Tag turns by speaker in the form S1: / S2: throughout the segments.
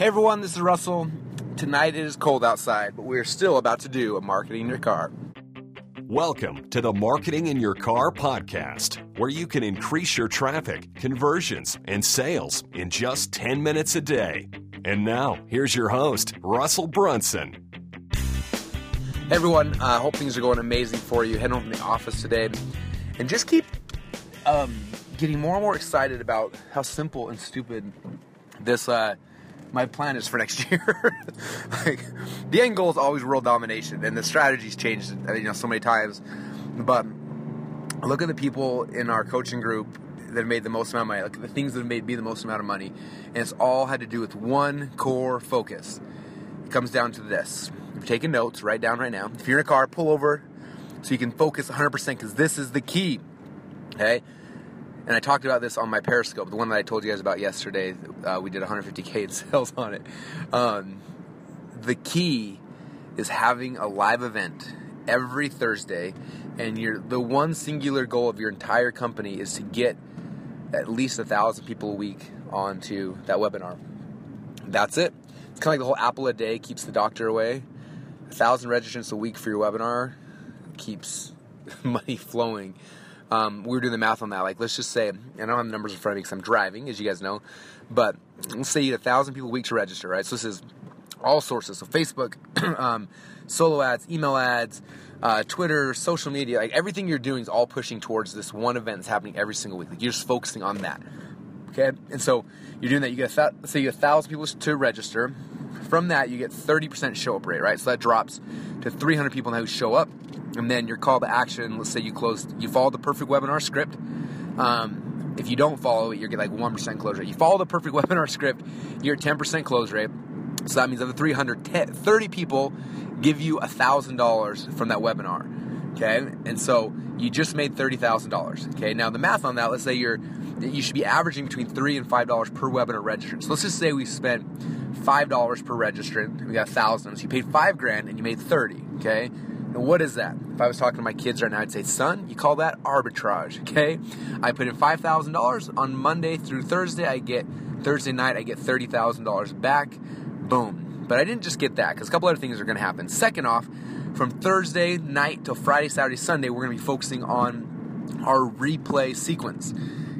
S1: Hey everyone, this is Russell. Tonight it is cold outside, but we're still about to do a marketing in your car.
S2: Welcome to the Marketing in Your Car podcast, where you can increase your traffic, conversions, and sales in just 10 minutes a day. And now, here's your host, Russell Brunson.
S1: Hey everyone, I uh, hope things are going amazing for you. Heading home from the office today, and just keep um, getting more and more excited about how simple and stupid this uh, my plan is for next year. like the end goal is always world domination, and the strategy's changed uh, you know so many times. But look at the people in our coaching group that made the most amount of money. Look at the things that made me the most amount of money, and it's all had to do with one core focus. It comes down to this If you're taking notes, write down right now. If you're in a car, pull over so you can focus 100% because this is the key. Okay? And I talked about this on my Periscope, the one that I told you guys about yesterday. Uh, we did 150K in sales on it. Um, the key is having a live event every Thursday, and your the one singular goal of your entire company is to get at least a thousand people a week onto that webinar. That's it. It's kind of like the whole apple a day keeps the doctor away a thousand registrants a week for your webinar keeps money flowing. Um, we were doing the math on that. Like, let's just say, I don't have the numbers in front of me because I'm driving, as you guys know, but let's say you get a thousand people a week to register, right? So this is all sources. So Facebook, um, solo ads, email ads, uh, Twitter, social media, like everything you're doing is all pushing towards this one event that's happening every single week. Like you're just focusing on that. Okay, and so you're doing that. You get a th- say you get a thousand people to register. From that, you get 30% show up rate, right? So that drops to 300 people now who show up. And then your call to action, let's say you closed, you followed the perfect webinar script. Um, if you don't follow it, you get like 1% close rate. You follow the perfect webinar script, you're at 10% close rate. So that means of the 300, 30 people give you $1,000 from that webinar. Okay, and so you just made thirty thousand dollars. Okay, now the math on that. Let's say you're you should be averaging between three and five dollars per webinar registrant. So let's just say we spent five dollars per registrant. We got a thousand. So you paid five grand and you made thirty. Okay. What is that? If I was talking to my kids right now, I'd say, son, you call that arbitrage. Okay. I put in five thousand dollars on Monday through Thursday. I get Thursday night. I get thirty thousand dollars back. Boom. But I didn't just get that because a couple other things are going to happen. Second off, from Thursday night till Friday, Saturday, Sunday, we're going to be focusing on our replay sequence.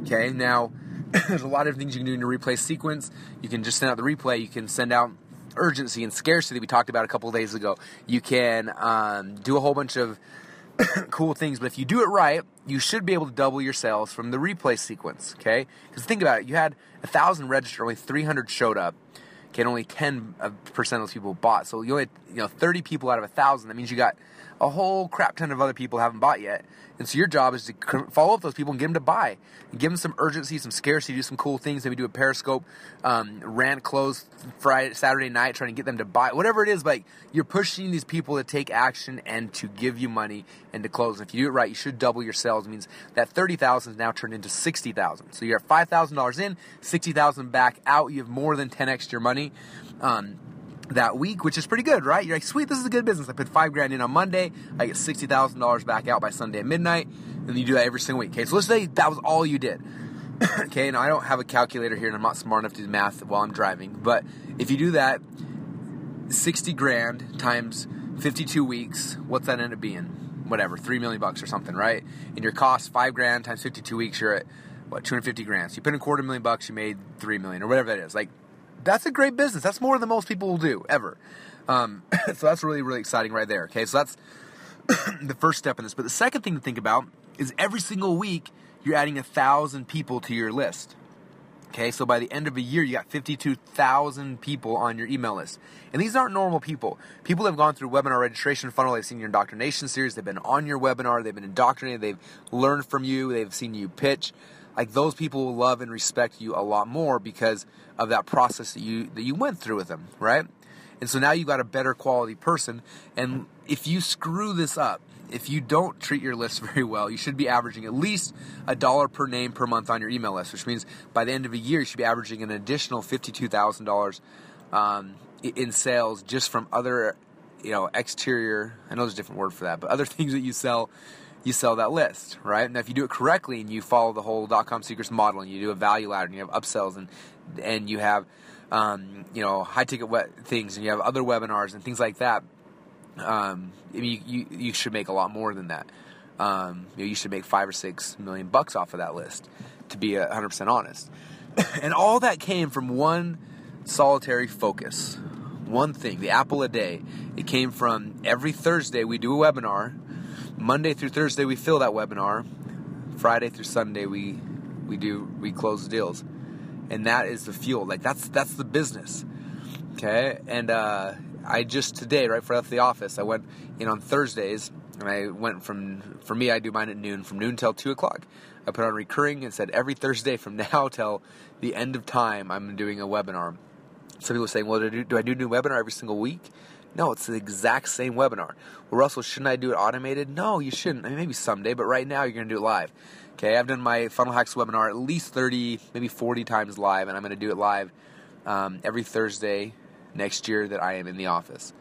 S1: Okay, now there's a lot of things you can do in your replay sequence. You can just send out the replay. You can send out urgency and scarcity we talked about a couple days ago. You can um, do a whole bunch of cool things, but if you do it right, you should be able to double your sales from the replay sequence. Okay, because think about it, you had a thousand registered, only 300 showed up. Okay, and only 10% of those people bought. So you only had, you know 30 people out of a thousand. That means you got a whole crap ton of other people haven't bought yet. And so your job is to follow up those people and get them to buy. And give them some urgency, some scarcity, do some cool things. Maybe do a Periscope um, rant close Friday, Saturday night, trying to get them to buy. Whatever it is, like you're pushing these people to take action and to give you money and to close. And if you do it right, you should double your sales. It means that thirty thousand is now turned into sixty thousand. So you're at five thousand dollars in, sixty thousand back out. You have more than ten x your money. Um, that week, which is pretty good, right? You're like, sweet, this is a good business. I put five grand in on Monday, I get sixty thousand dollars back out by Sunday at midnight, and you do that every single week. Okay, so let's say that was all you did. okay, now I don't have a calculator here, and I'm not smart enough to do math while I'm driving, but if you do that, sixty grand times fifty-two weeks, what's that end up being? Whatever, three million bucks or something, right? And your cost five grand times fifty-two weeks, you're at what 250 grand. So you put in a quarter million bucks, you made three million or whatever that is. Like that's a great business. That's more than most people will do ever. Um, so that's really, really exciting right there. Okay, so that's the first step in this. But the second thing to think about is every single week you're adding a thousand people to your list. Okay, so by the end of a year, you got 52,000 people on your email list. And these aren't normal people. People have gone through webinar registration funnel, they've seen your indoctrination series, they've been on your webinar, they've been indoctrinated, they've learned from you, they've seen you pitch, like those people will love and respect you a lot more because of that process that you that you went through with them, right? And so now you've got a better quality person. And if you screw this up, if you don't treat your list very well, you should be averaging at least a dollar per name per month on your email list, which means by the end of a year, you should be averaging an additional fifty-two thousand um, dollars in sales just from other, you know, exterior. I know there's a different word for that, but other things that you sell you sell that list, right? Now, if you do it correctly and you follow the whole dot com secrets model and you do a value ladder and you have upsells and and you have um, you know, high ticket things, and you have other webinars and things like that, um, you, you, you should make a lot more than that. Um, you, know, you should make five or six million bucks off of that list, to be hundred percent honest. and all that came from one solitary focus, one thing, the apple a day. It came from every Thursday we do a webinar. Monday through Thursday we fill that webinar. Friday through Sunday we we do we close deals, and that is the fuel. Like that's that's the business. Okay, and uh, I just today, right left the office, I went in on Thursdays, and I went from for me, I do mine at noon, from noon till two o'clock. I put on recurring and said every Thursday from now till the end of time, I'm doing a webinar. Some people saying, well, do I do, do I do new webinar every single week? No, it's the exact same webinar. Well, Russell, shouldn't I do it automated? No, you shouldn't. I mean, maybe someday, but right now you're going to do it live. Okay, I've done my Funnel Hacks webinar at least 30, maybe 40 times live, and I'm going to do it live um, every Thursday next year that I am in the office.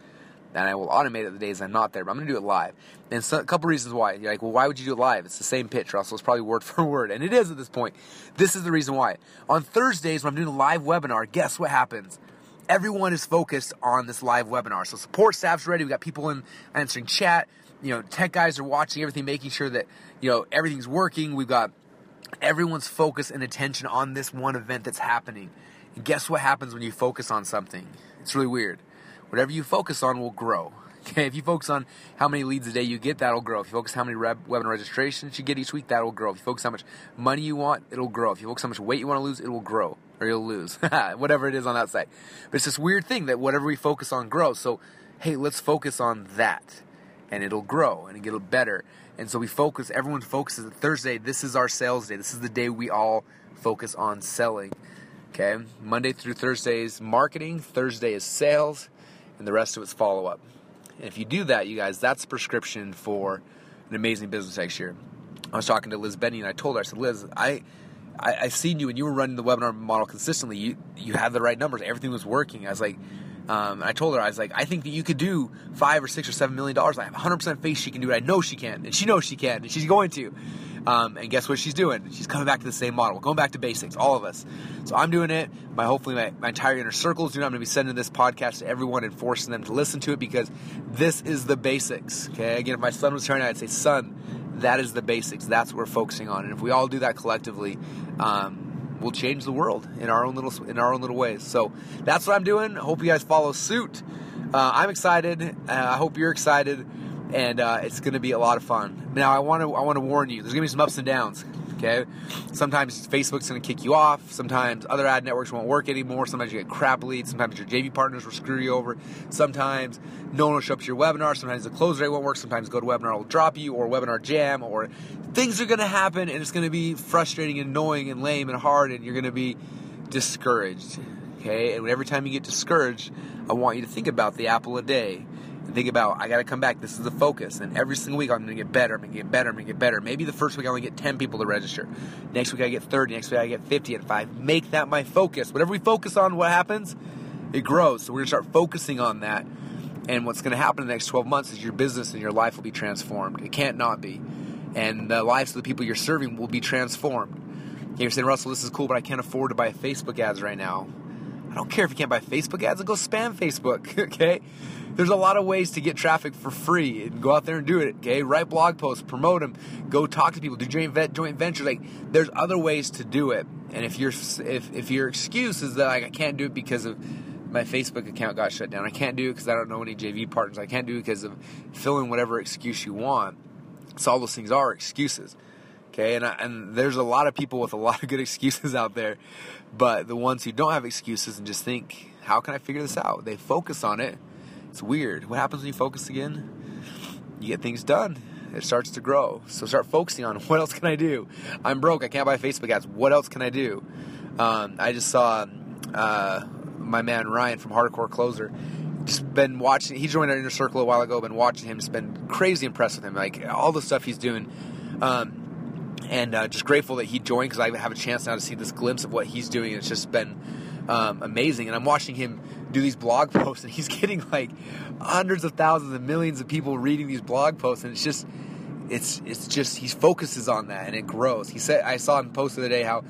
S1: And I will automate it the days I'm not there, but I'm going to do it live. And so, a couple reasons why. You're like, well, why would you do it live? It's the same pitch, Russell. It's probably word for word. And it is at this point. This is the reason why. On Thursdays, when I'm doing a live webinar, guess what happens? Everyone is focused on this live webinar. So support staff's ready. We got people in answering chat. You know, tech guys are watching everything, making sure that, you know, everything's working. We've got everyone's focus and attention on this one event that's happening. And guess what happens when you focus on something? It's really weird. Whatever you focus on will grow. Okay, if you focus on how many leads a day you get, that'll grow. If you focus how many web, webinar registrations you get each week, that'll grow. If you focus how much money you want, it'll grow. If you focus how much weight you want to lose, it will grow, or you'll lose. Whatever it is on that side. But it's this weird thing that whatever we focus on grows. So, hey, let's focus on that, and it'll grow and it'll get better. And so we focus. Everyone focuses. Thursday, this is our sales day. This is the day we all focus on selling. Okay, Monday through Thursday is marketing. Thursday is sales, and the rest of it's follow up. And if you do that, you guys, that's prescription for an amazing business next year. I was talking to Liz Benny, and I told her, I said, Liz, I, I, I seen you and you were running the webinar model consistently. You, you had the right numbers. Everything was working. I was like, um, I told her, I was like, I think that you could do five or six or seven million dollars. I have 100% faith she can do it. I know she can, and she knows she can, and she's going to. Um, and guess what she's doing? She's coming back to the same model, going back to basics, all of us. So I'm doing it. My hopefully my, my entire inner circle is doing. It. I'm going to be sending this podcast to everyone and forcing them to listen to it because this is the basics. Okay. Again, if my son was here, I'd say, son, that is the basics. That's what we're focusing on. And if we all do that collectively, um, we'll change the world in our own little in our own little ways. So that's what I'm doing. Hope you guys follow suit. Uh, I'm excited. Uh, I hope you're excited and uh, it's going to be a lot of fun. Now, I want to I want to warn you. There's going to be some ups and downs. Okay, sometimes Facebook's going to kick you off. Sometimes other ad networks won't work anymore. Sometimes you get crap leads. Sometimes your JV partners will screw you over. Sometimes no one will show up to your webinar. Sometimes the close rate won't work. Sometimes GoToWebinar will drop you, or WebinarJam, or things are going to happen, and it's going to be frustrating, and annoying, and lame, and hard, and you're going to be discouraged. Okay, and every time you get discouraged, I want you to think about the apple a day and think about I got to come back. This is the focus, and every single week I'm going to get better. I'm going to get better. I'm going to get better. Maybe the first week I only get 10 people to register. Next week I get 30. Next week I get 50. And I make that my focus, whatever we focus on, what happens? It grows. So we're going to start focusing on that. And what's going to happen in the next 12 months is your business and your life will be transformed. It can't not be. And the lives of the people you're serving will be transformed. You're saying, Russell, this is cool, but I can't afford to buy Facebook ads right now. I don't care if you can't buy Facebook ads and go spam Facebook, okay? There's a lot of ways to get traffic for free and go out there and do it, okay? Write blog posts, promote them, go talk to people, do joint, joint ventures. Like, there's other ways to do it. And if your if, if your excuse is that like, I can't do it because of my Facebook account got shut down, I can't do it because I don't know any JV partners, I can't do it because of fill in whatever excuse you want. So all those things are excuses. Okay, and, I, and there's a lot of people with a lot of good excuses out there, but the ones who don't have excuses and just think, how can I figure this out? They focus on it. It's weird. What happens when you focus again? You get things done. It starts to grow. So start focusing on what else can I do? I'm broke. I can't buy Facebook ads. What else can I do? Um, I just saw uh, my man Ryan from Hardcore Closer. Just been watching. He joined our inner circle a while ago. Been watching him. Just been crazy impressed with him. Like all the stuff he's doing. Um, and uh, just grateful that he joined because I have a chance now to see this glimpse of what he's doing. It's just been um, amazing, and I'm watching him do these blog posts, and he's getting like hundreds of thousands and millions of people reading these blog posts, and it's just, it's it's just he focuses on that, and it grows. He said I saw him post the other day how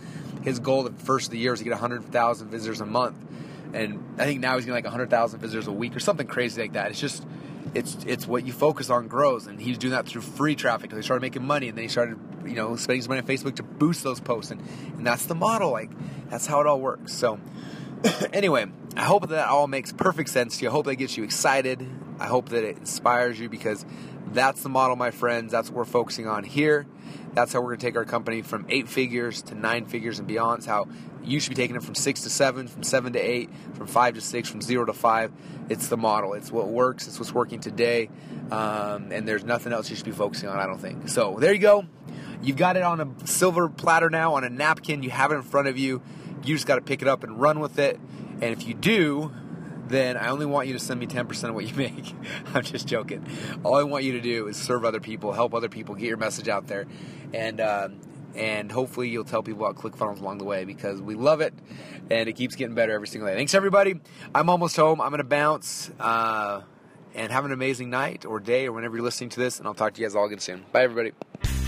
S1: his goal the first of the year is to get 100,000 visitors a month. and I think now he's getting like 100,000 visitors a week or something crazy like that. It's just it's it's what you focus on grows, and he's doing that through free traffic. They started making money, and then he started you know spending some money on Facebook to boost those posts, and and that's the model. Like that's how it all works. So anyway, I hope that all makes perfect sense to you. I hope that gets you excited. I hope that it inspires you because that's the model, my friends. That's what we're focusing on here. That's how we're going to take our company from eight figures to nine figures and beyond. It's how you should be taking it from six to seven, from seven to eight, from five to six, from zero to five. It's the model. It's what works. It's what's working today. Um, and there's nothing else you should be focusing on, I don't think. So there you go. You've got it on a silver platter now, on a napkin. You have it in front of you. You just got to pick it up and run with it. And if you do, then I only want you to send me 10% of what you make. I'm just joking. All I want you to do is serve other people, help other people, get your message out there, and uh, and hopefully you'll tell people about ClickFunnels along the way because we love it and it keeps getting better every single day. Thanks everybody. I'm almost home. I'm gonna bounce. Uh, and have an amazing night or day or whenever you're listening to this, and I'll talk to you guys all again soon. Bye, everybody.